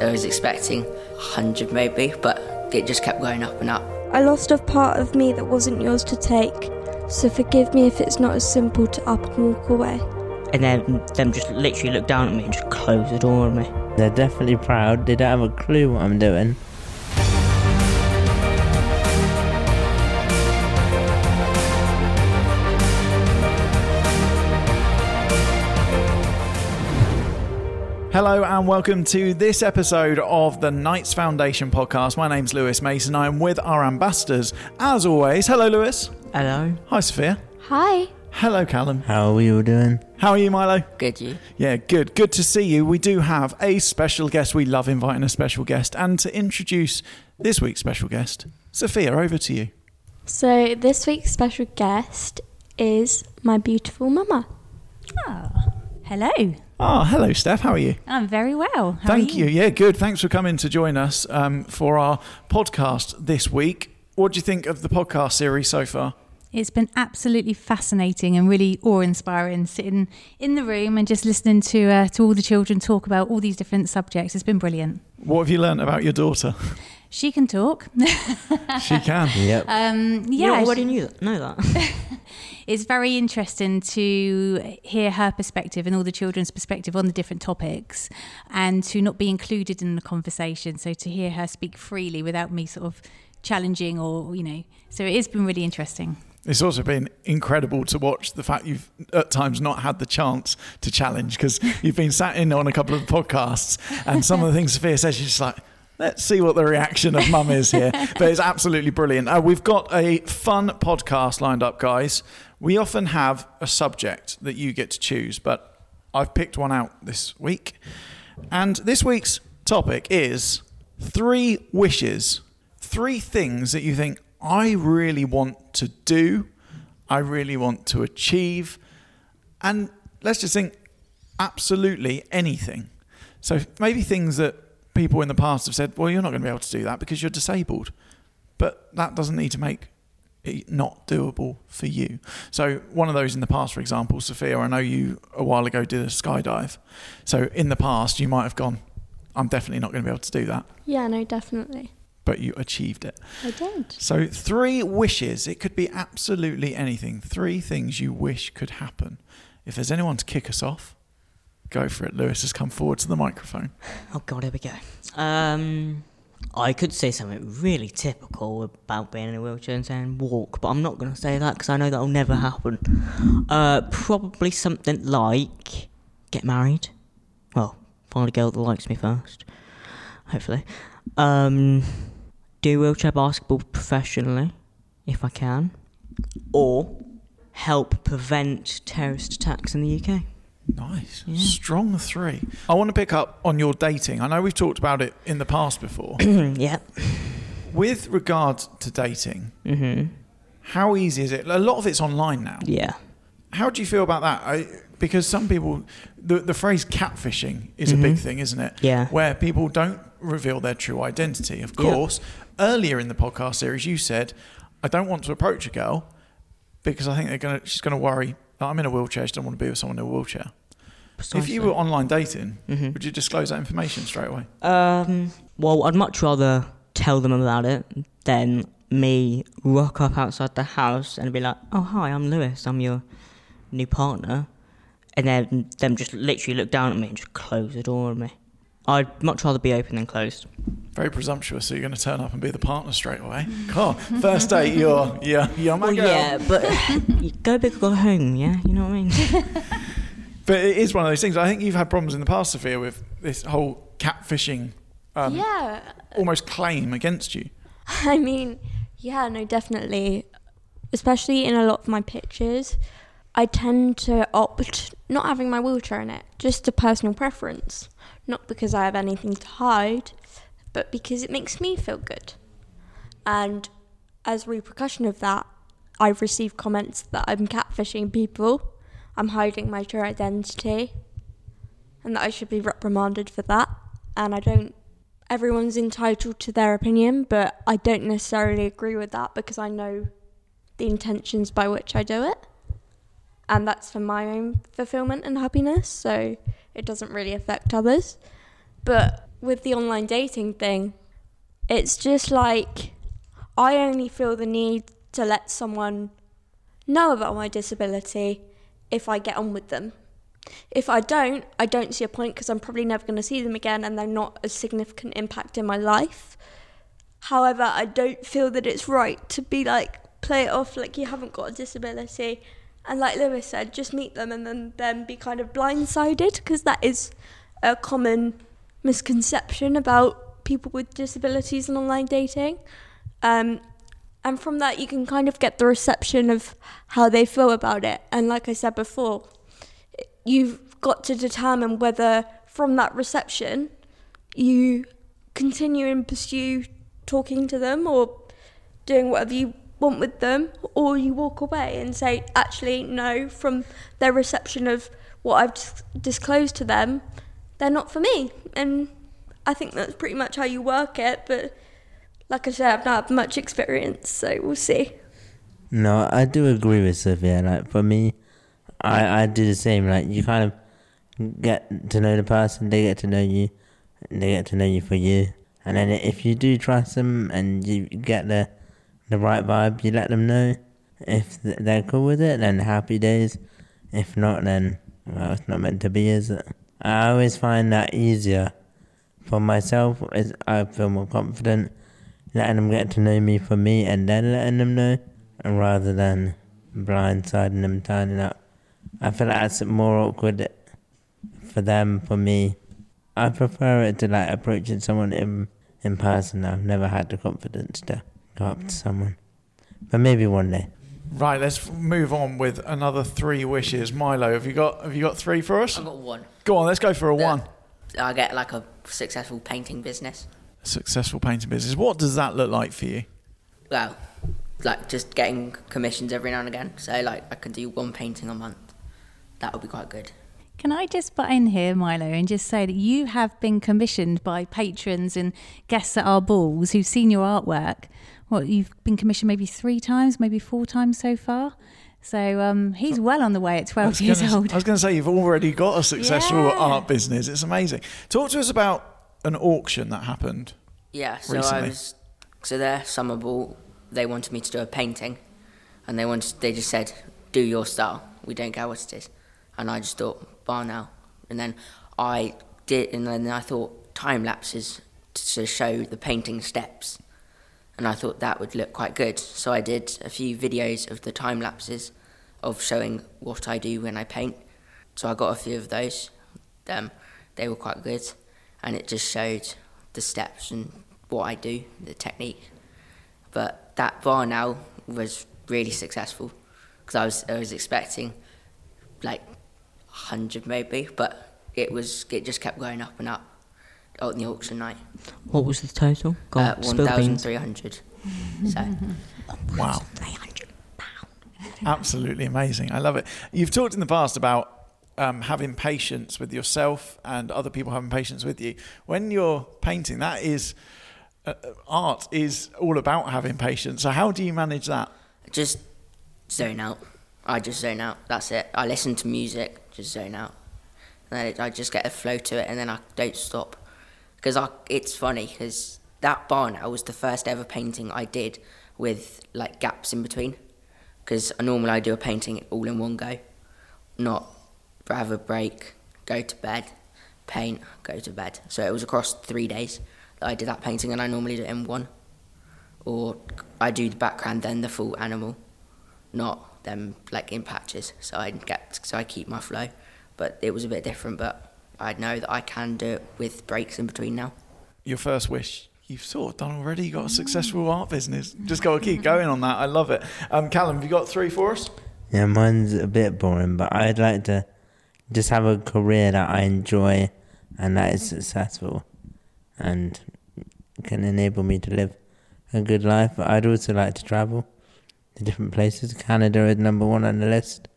I was expecting 100 maybe, but it just kept going up and up. I lost a part of me that wasn't yours to take, so forgive me if it's not as simple to up and walk away. And then them just literally look down at me and just close the door on me. They're definitely proud. They don't have a clue what I'm doing. Hello and welcome to this episode of the Knights Foundation podcast. My name's Lewis Mason. I'm with our ambassadors, as always. Hello, Lewis. Hello. Hi, Sophia. Hi. Hello, Callum. How are you all doing? How are you, Milo? Good, you? Yeah, good. Good to see you. We do have a special guest. We love inviting a special guest. And to introduce this week's special guest, Sophia, over to you. So, this week's special guest is my beautiful mama. Oh, hello. Oh, hello, Steph. How are you? I'm very well. How Thank are you. Yeah, good. Thanks for coming to join us um, for our podcast this week. What do you think of the podcast series so far? It's been absolutely fascinating and really awe-inspiring sitting in the room and just listening to uh, to all the children talk about all these different subjects. It's been brilliant. What have you learnt about your daughter? She can talk. she can. Yep. um, You yeah, already knew that, know that. it's very interesting to hear her perspective and all the children's perspective on the different topics and to not be included in the conversation. So to hear her speak freely without me sort of challenging or, you know, so it has been really interesting. It's also been incredible to watch the fact you've at times not had the chance to challenge because you've been sat in on a couple of podcasts and some of the things Sophia says, she's just like, let's see what the reaction of mum is here. But it's absolutely brilliant. Uh, we've got a fun podcast lined up, guys. We often have a subject that you get to choose, but I've picked one out this week. And this week's topic is three wishes, three things that you think I really want to do, I really want to achieve, and let's just think absolutely anything. So maybe things that people in the past have said, well, you're not going to be able to do that because you're disabled. But that doesn't need to make not doable for you. So one of those in the past, for example, Sophia, I know you a while ago did a skydive. So in the past, you might have gone, I'm definitely not going to be able to do that. Yeah, no, definitely. But you achieved it. I did. So, three wishes. It could be absolutely anything. Three things you wish could happen. If there's anyone to kick us off, go for it. Lewis has come forward to the microphone. Oh god, here we go. Um, I could say something really typical about being in a wheelchair and saying walk, but I'm not going to say that because I know that'll never happen. Uh, probably something like get married. Well, find a girl that likes me first, hopefully. Um, do wheelchair basketball professionally, if I can, or help prevent terrorist attacks in the UK. Nice. Strong three. I want to pick up on your dating. I know we've talked about it in the past before. yep. With regard to dating, Mhm. how easy is it? A lot of it's online now. Yeah. How do you feel about that? I, because some people, the, the phrase catfishing is a big thing, isn't it? Mm-hmm. Yeah. Where people don't reveal their true identity. Of Yeah. course, earlier in the podcast series, you said, I don't want to approach a girl because I think they're gonna, she's going to worry I'm in a wheelchair. She doesn't want to be with someone in a wheelchair. If you were online dating, Mhm. would you disclose that information straight away? Um, well, I'd much rather tell them about it than me rock up outside the house and be like, "Oh, hi, I'm Lewis. I'm your new partner," and then them just literally look down at me and just close the door on me. I'd much rather be open than closed. Very presumptuous. So you're going to turn up and be the partner straight away. Cool. First date, you're you're, you're my Well, girl. yeah, but go big or go home. Yeah, you know what I mean. But it is one of those things. I think you've had problems in the past, Sophia, with this whole catfishing, um, yeah. almost claim against you. I mean, yeah, no, definitely. Especially in a lot of my pictures, I tend to opt not having my wheelchair in it, just a personal preference. Not because I have anything to hide, but because it makes me feel good. And as a repercussion of that, I've received comments that I'm catfishing people, I'm hiding my true identity, and that I should be reprimanded for that. And I don't everyone's entitled to their opinion, but I don't necessarily agree with that because I know the intentions by which I do it. and that's for my own fulfillment and happiness. So it doesn't really affect others. But with the online dating thing, it's just like I only feel the need to let someone know about my disability if I get on with them. If I don't, I don't see a point because I'm probably never going to see them again and they're not a significant impact in my life. However, I don't feel that it's right to be like, play it off like you haven't got a disability. And like Lewis said, just meet them and then, then be kind of blindsided because that is a common misconception about people with disabilities and online dating. Um, and from that, you can kind of get the reception of how they feel about it. And like I said before, you've got to determine whether from that reception you continue and pursue talking to them or doing whatever you want with them, or you walk away and say, actually, no, from their reception of what I've dis- disclosed to them, they're not for me. And I think that's pretty much how you work it. But like I said, I've not had much experience, so we'll see. No, I do agree with Sophia. Like for me, I I do the same. Like you kind of get to know the person, they get to know you, they get to know you for you. And then if you do trust them and you get the the right vibe, you let them know. If they're cool with it, then happy days. If not, then well, it's not meant to be, is it? I always find that easier for myself. I feel more confident letting them get to know me for me and then letting them know, and rather than blindsiding them turning up. I feel like that's more awkward for them, for me. I prefer it to like approaching someone in in person. I've never had the confidence to go up to someone, but maybe one day. Right, let's move on with another three wishes. Milo, have you got have you got three for us? I've got one. Go on, let's go for a Yeah. one. I get like a successful painting business. Successful painting business. What does that look like for you? Well, like just getting commissions every now and again. So like I can do one painting a month. That would be quite good. Can I just butt in here, Milo, and just say that you have been commissioned by patrons and guests at our balls who've seen your artwork. What you've been commissioned maybe three times, maybe four times so far. So um, he's well on the way at twelve years gonna- old. I was going to say you've already got a successful Yeah. art business. It's amazing. Talk to us about an auction that happened. Yeah, so I Recently. was so their summer ball. They wanted me to do a painting, and they wanted they just said, "Do your style. We don't care what it is." And I just thought, "Barn owl." And then I did, and then I thought time lapses to show the painting steps, and I thought that would look quite good. So I did a few videos of the time lapses of showing what I do when I paint. So I got a few of those. Um, they were quite good, and it just showed the steps and what I do, the technique. But that barn owl was really successful because I was I was expecting like hundred maybe, but it was it just kept going up and up on the auction night. What was the total? Go Uh, on, One spill three hundred. So Wow. Absolutely amazing. I love it. You've talked in the past about um, having patience with yourself and other people having patience with you. When you're painting, that is uh, uh, art is all about having patience. So how do you manage that? just zone out. I just zone out. That's it. I listen to music, just zone out. And then I just get a flow to it, and then I don't stop. Because I, it's funny because that barn I was the first ever painting I did with like gaps in between. Because normally I do a painting all in one go, not have a break, go to bed, paint, go to bed. So it was across three days that I did that painting, and I normally do it in one or I do the background then the full animal, not them like in patches. So I get so I keep my flow, but it was a bit different. But I know that I can do it with breaks in between now. Your first wish. You've sort of done already. You've got a successful art business. Just got to keep going on that. I love it. Um, Callum, have you got three for us? Yeah, mine's a bit boring, but I'd like to just have a career that I enjoy and that is successful and can enable me to live a good life. But I'd also like to travel to different places. Canada is number one on the list.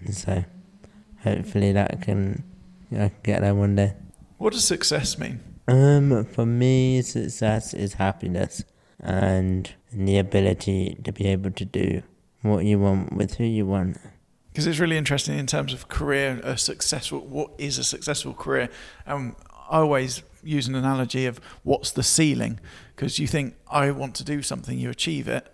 And so hopefully that can I can get there one day. What does success mean? Um, for me, success is happiness and the ability to be able to do what you want with who you want. Because it's really interesting in terms of career, a successful. What is a successful career? Um, I always use an analogy of what's the ceiling, because you think I want to do something, you achieve it,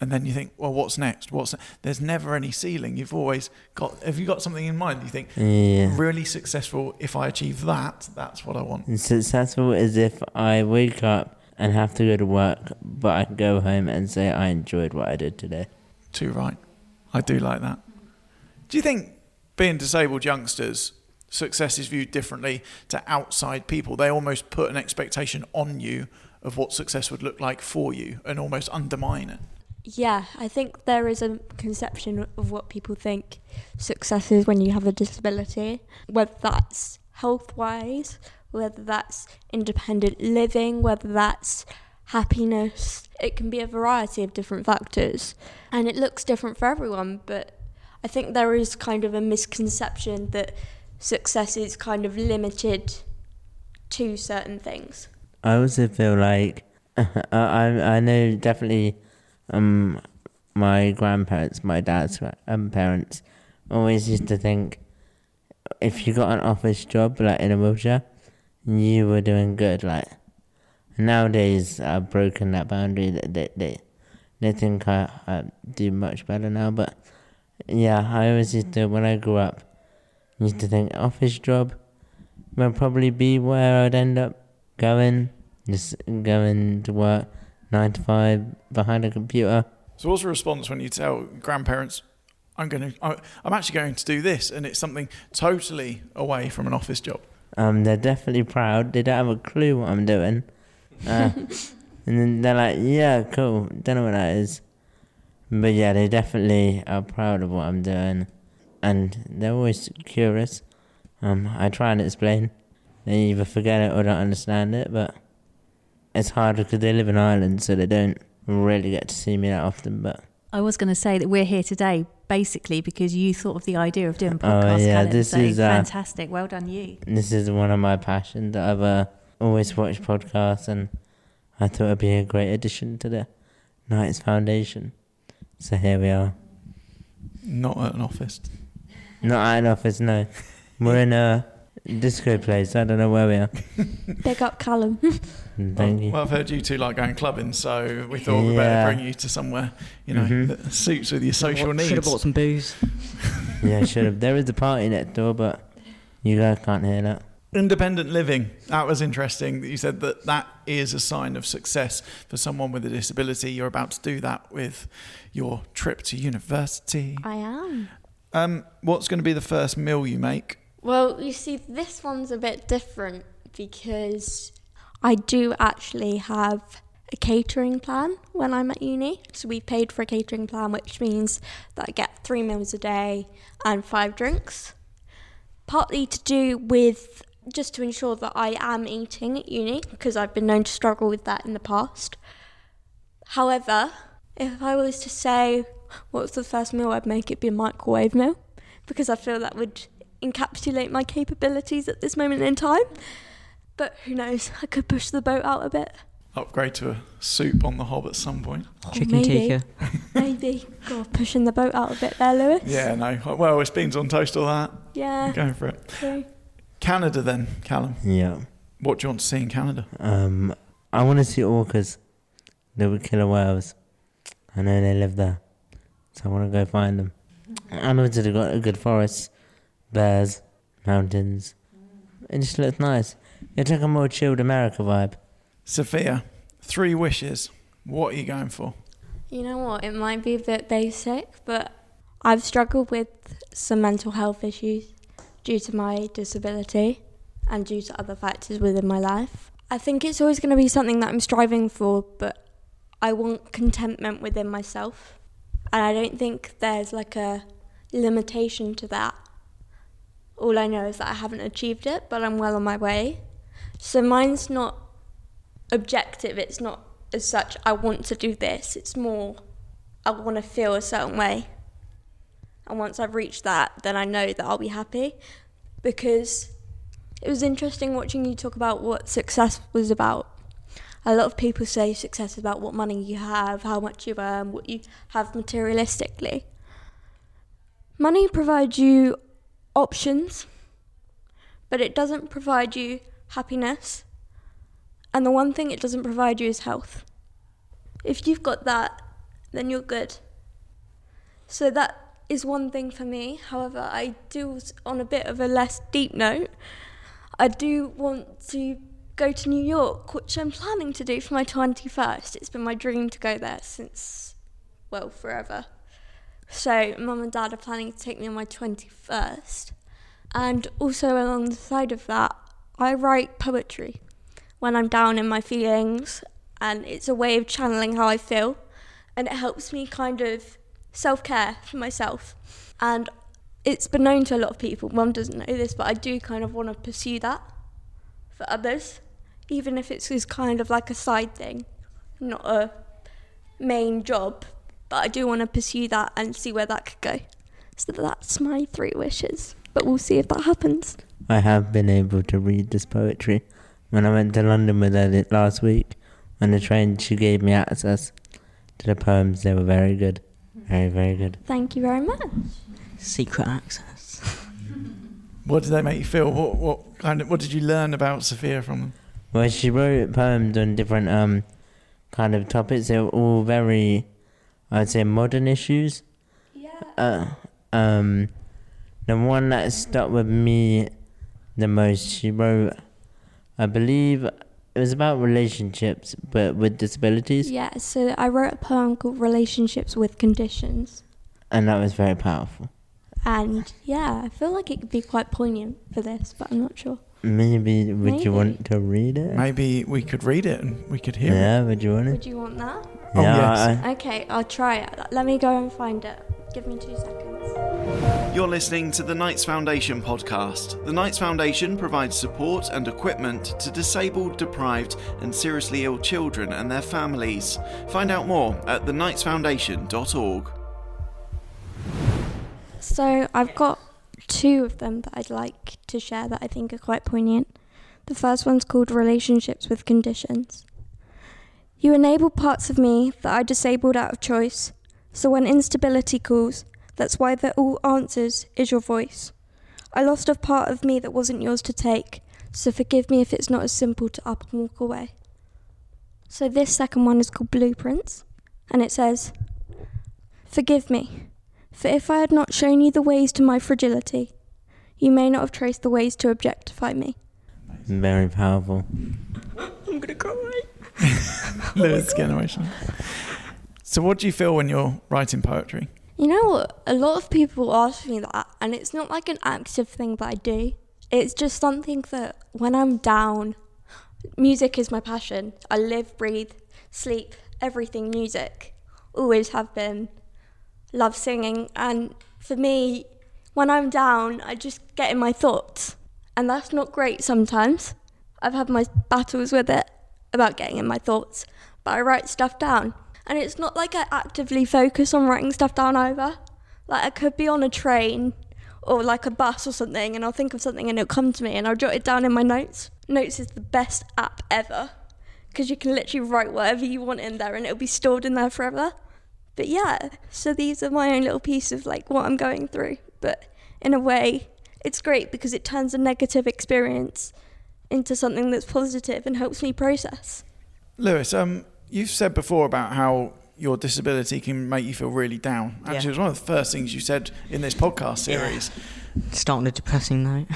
and then you think, well, what's next? What's there's never any ceiling. You've always got. Have you got something in mind? You think Yeah. really successful. If I achieve that, that's what I want. Successful is if I wake up and have to go to work, but I can go home and say I enjoyed what I did today. Too right. I do like that. Do you think being disabled youngsters, success is viewed differently to outside people? They almost put an expectation on you of what success would look like for you and almost undermine it. Yeah, I think there is a conception of what people think success is when you have a disability, whether that's health wise, whether that's independent living, whether that's happiness. It can be a variety of different factors, and it looks different for everyone. But I think there is kind of a misconception that success is kind of limited to certain things. I also feel like I I know definitely um my grandparents, my dad's um, parents always used to think if you got an office job like in a wheelchair, you were doing good. Like nowadays, I've broken that boundary. That they they, they think I, I do much better now. But yeah, I always used to when I grew up, used to think office job would probably be where I'd end up going, just going to work nine to five behind a computer. So, what's the response when you tell grandparents, "I'm going to, I'm actually going to do this," and it's something totally away from an office job? Um, they're definitely proud. They don't have a clue what I'm doing. Uh, and then they're like, "Yeah, cool. Don't know what that is." But yeah, they definitely are proud of what I'm doing, and they're always curious. Um, I try and explain. They either forget it or don't understand it, but it's hard because they live in Ireland, so they don't really get to see me that often. But I was going to say that we're here today basically because you thought of the idea of doing a Oh, podcast. yeah, Callum, this so is, uh, fantastic. Well done, you. this is one of my passions. I've uh, always watched podcasts, and I thought it'd be a great addition to the Knights Foundation. So here we are. Not at an office. Not at an office, no. We're in a disco place. I don't know where we are. Big up Callum. Thank well, you. well, I've heard you two like going clubbing, so we thought we'd Yeah. better bring you to somewhere, you know, Mhm. that suits with your social needs. Should have needs. bought some booze. yeah, should have. There is a party next door, but you guys can't hear that. Independent living. That was interesting that you said that that is a sign of success for someone with a disability. You're about to do that with your trip to university. I am. Um, what's going to be the first meal you make? Well, you see, this one's a bit different because I do actually have a catering plan when I'm at uni. So we paid for a catering plan, which means that I get three meals a day and five drinks. Partly to do with just to ensure that I am eating at uni because I've been known to struggle with that in the past. However, if I was to say what's the first meal I'd make, it'd be a microwave meal because I feel that would encapsulate my capabilities at this moment in time. But who knows? I could push the boat out a bit. Upgrade to a soup on the hob at some point. Oh, Chicken maybe. tikka. Maybe. God, pushing the boat out a bit there, Lewis. Yeah, no. Well, it's beans on toast, all that. Yeah. Going for it. True. Canada, then, Callum. Yeah. What do you want to see in Canada? Um, I want to see orcas. They would killer whales. I know they live there, so I want to go find them. And also they've got a good forest, bears, mountains. It just looks nice. It's like a more chilled America vibe. Sophia, three wishes. What are you going for? You know what? It might be a bit basic, but I've struggled with some mental health issues due to my disability and due to other factors within my life. I think it's always going to be something that I'm striving for, but I want contentment within myself. And I don't think there's like a limitation to that. All I know is that I haven't achieved it, but I'm well on my way. So mine's not objective, it's not as such, I want to do this. It's more, I want to feel a certain way. And once I've reached that, then I know that I'll be happy. Because it was interesting watching you talk about what success was about. A lot of people say success is about what money you have, how much you earn, what you have materialistically. money provides you options, but it doesn't provide you happiness. And the one thing it doesn't provide you is health. If you've got that, then you're good. So that is one thing for me. However, I do, on a bit of a less deep note, I do want to go to New York, which I'm planning to do for my 21st. It's been my dream to go there since, well, forever. So, mum and dad are planning to take me on my 21st. And also, along the side of that, I write poetry when I'm down in my feelings, and it's a way of channeling how I feel, and it helps me kind of self care for myself. And it's been known to a lot of people. Mum doesn't know this, but I do kind of want to pursue that for others, even if it's just kind of like a side thing, not a main job. But I do want to pursue that and see where that could go. So that's my three wishes. But we'll see if that happens. I have been able to read this poetry. When I went to London with her last week, on the train, she gave me access to the poems. They were very good. Very, very good. Thank you very much. Secret access. What did they make you feel? What what kind of what did you learn about Sophia from them? Well, she wrote poems on different um kind of topics. They were all very, I'd say, modern issues. Yeah. Uh, um, the one that stuck with me the most, she wrote, I believe it was about relationships, but with disabilities, Yeah, so I wrote a poem called Relationships with Conditions. and that was very powerful. And yeah, I feel like it could be quite poignant for this, but I'm not sure. Maybe would Maybe. you want to read it? Maybe we could read it and we could hear it. Yeah, would you want it? Would you want that? Oh, yeah, yes. I- Okay, I'll try it. Let me go and find it. Give me two seconds. You're listening to the Knights Foundation podcast. The Knights Foundation provides support and equipment to disabled, deprived, and seriously ill children and their families. Find out more at theknightsfoundation.org. So I've got two of them that I'd like to share that I think are quite poignant. The first one's called Relationships with Conditions. You enable parts of me that I disabled out of choice. So when instability calls, that's why the all answers is your voice. I lost a part of me that wasn't yours to take, so forgive me if it's not as simple to up and walk away. So this second one is called Blueprints, and it says, Forgive me. For if I had not shown you the ways to my fragility, you may not have traced the ways to objectify me. Very powerful. I'm gonna cry. Lewis generation. So, what do you feel when you're writing poetry? You know what? A lot of people ask me that, and it's not like an active thing that I do. It's just something that when I'm down, music is my passion. I live, breathe, sleep, everything music. Always have been. Love singing, and for me, when I'm down, I just get in my thoughts, and that's not great sometimes. I've had my battles with it about getting in my thoughts, but I write stuff down. And it's not like I actively focus on writing stuff down either. Like I could be on a train or like a bus or something and I'll think of something and it'll come to me and I'll jot it down in my notes. Notes is the best app ever because you can literally write whatever you want in there and it'll be stored in there forever. But yeah, so these are my own little piece of like what I'm going through. But in a way, it's great because it turns a negative experience into something that's positive and helps me process. Lewis, um, you've said before about how your disability can make you feel really down. Actually, Yeah. it was one of the first things you said in this podcast series. Starting a depressing note.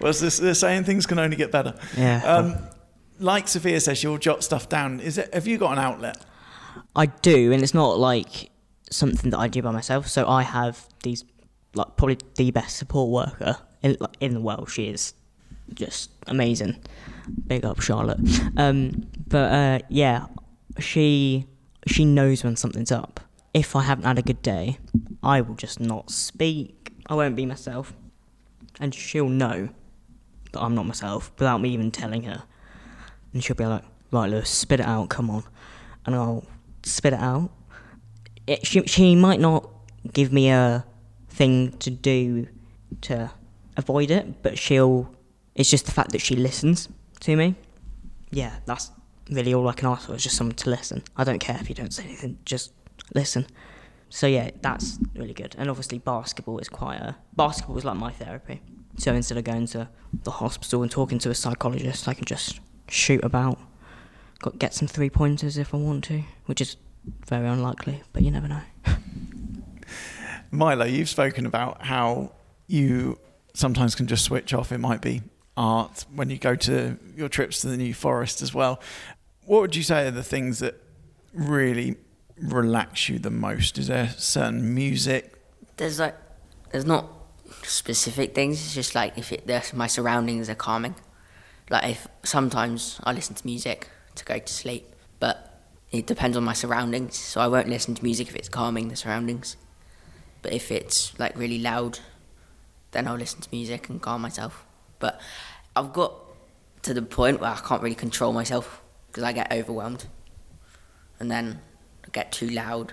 Was this they're saying things can only get better? yeah. Um, like Sophia says, you'll jot stuff down. Is it? Have you got an outlet? I do, and it's not like something that I do by myself. So I have these, like, probably the best support worker in like, in the world. She is just amazing. Big up, Charlotte. Um, but uh, yeah, she she knows when something's up. If I haven't had a good day, I will just not speak. I won't be myself, and she'll know that I'm not myself without me even telling her. And she'll be like, "Right, Lewis, spit it out. Come on." and I'll spit it out. It, she, she might not give me a thing to do to avoid it, but she'll. It's just the fact that she listens to me. Yeah, that's really all I can ask for is just someone to listen. I don't care if you don't say anything, just listen. So yeah, that's really good. And obviously basketball is quite a basketball is like my therapy. So instead of going to the hospital and talking to a psychologist, I can just shoot about, got get some three pointers if I want to, which is very unlikely, but you never know. Milo, you've spoken about how you sometimes can just switch off. It might be art when you go to your trips to the New Forest as well. What would you say are the things that really relax you the most? Is there certain music? There's like, there's not specific things. It's just like if it, my surroundings are calming. Like if sometimes I listen to music to go to sleep, but it depends on my surroundings. So I won't listen to music if it's calming the surroundings. But if it's like really loud, then I'll listen to music and calm myself. But I've got to the point where I can't really control myself because I get overwhelmed, and then I get too loud.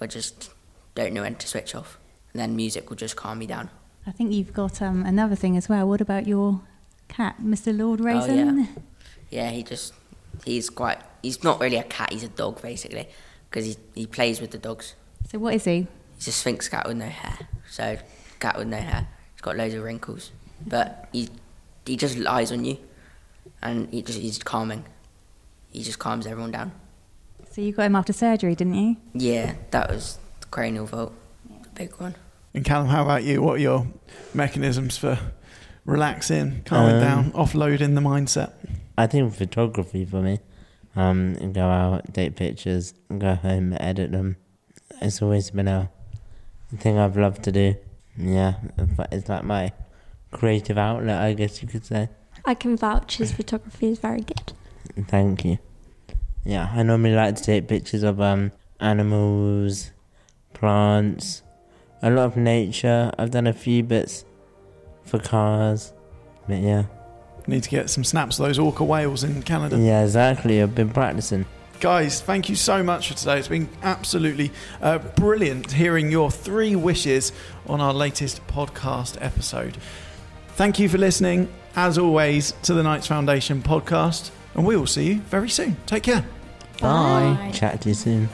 I just don't know when to switch off, and then music will just calm me down. I think you've got um, another thing as well. What about your cat, Mr. Lord Raisin? Oh, yeah. Yeah, he just he's quite he's not really a cat. He's a dog basically because he he plays with the dogs. So what is he? He's a Sphynx cat with no hair. So cat with no hair. He's got loads of wrinkles, but he he just lies on you, and he just he's calming. He just calms everyone down. So you got him after surgery, didn't you? Yeah, that was the cranial vault, the big one. And Callum, how about you? What are your mechanisms for relaxing, calming Um, down, offloading the mindset? I think photography for me. Um, go out, take pictures, go home, edit them. It's always been a thing I've loved to do. Yeah, it's like my creative outlet, I guess you could say. I can vouch his photography is very good. Thank you. Yeah, I normally like to take pictures of um animals, plants, a lot of nature. I've done a few bits for cars, but yeah, Need to get some snaps of those orca whales in Canada. yeah, exactly. I've been practicing. Guys, thank you so much for today. It's been absolutely uh, brilliant hearing your three wishes on our latest podcast episode. Thank you for listening, as always, to the Knights Foundation podcast, and we will see you very soon. Take care. Bye. Chat to you soon.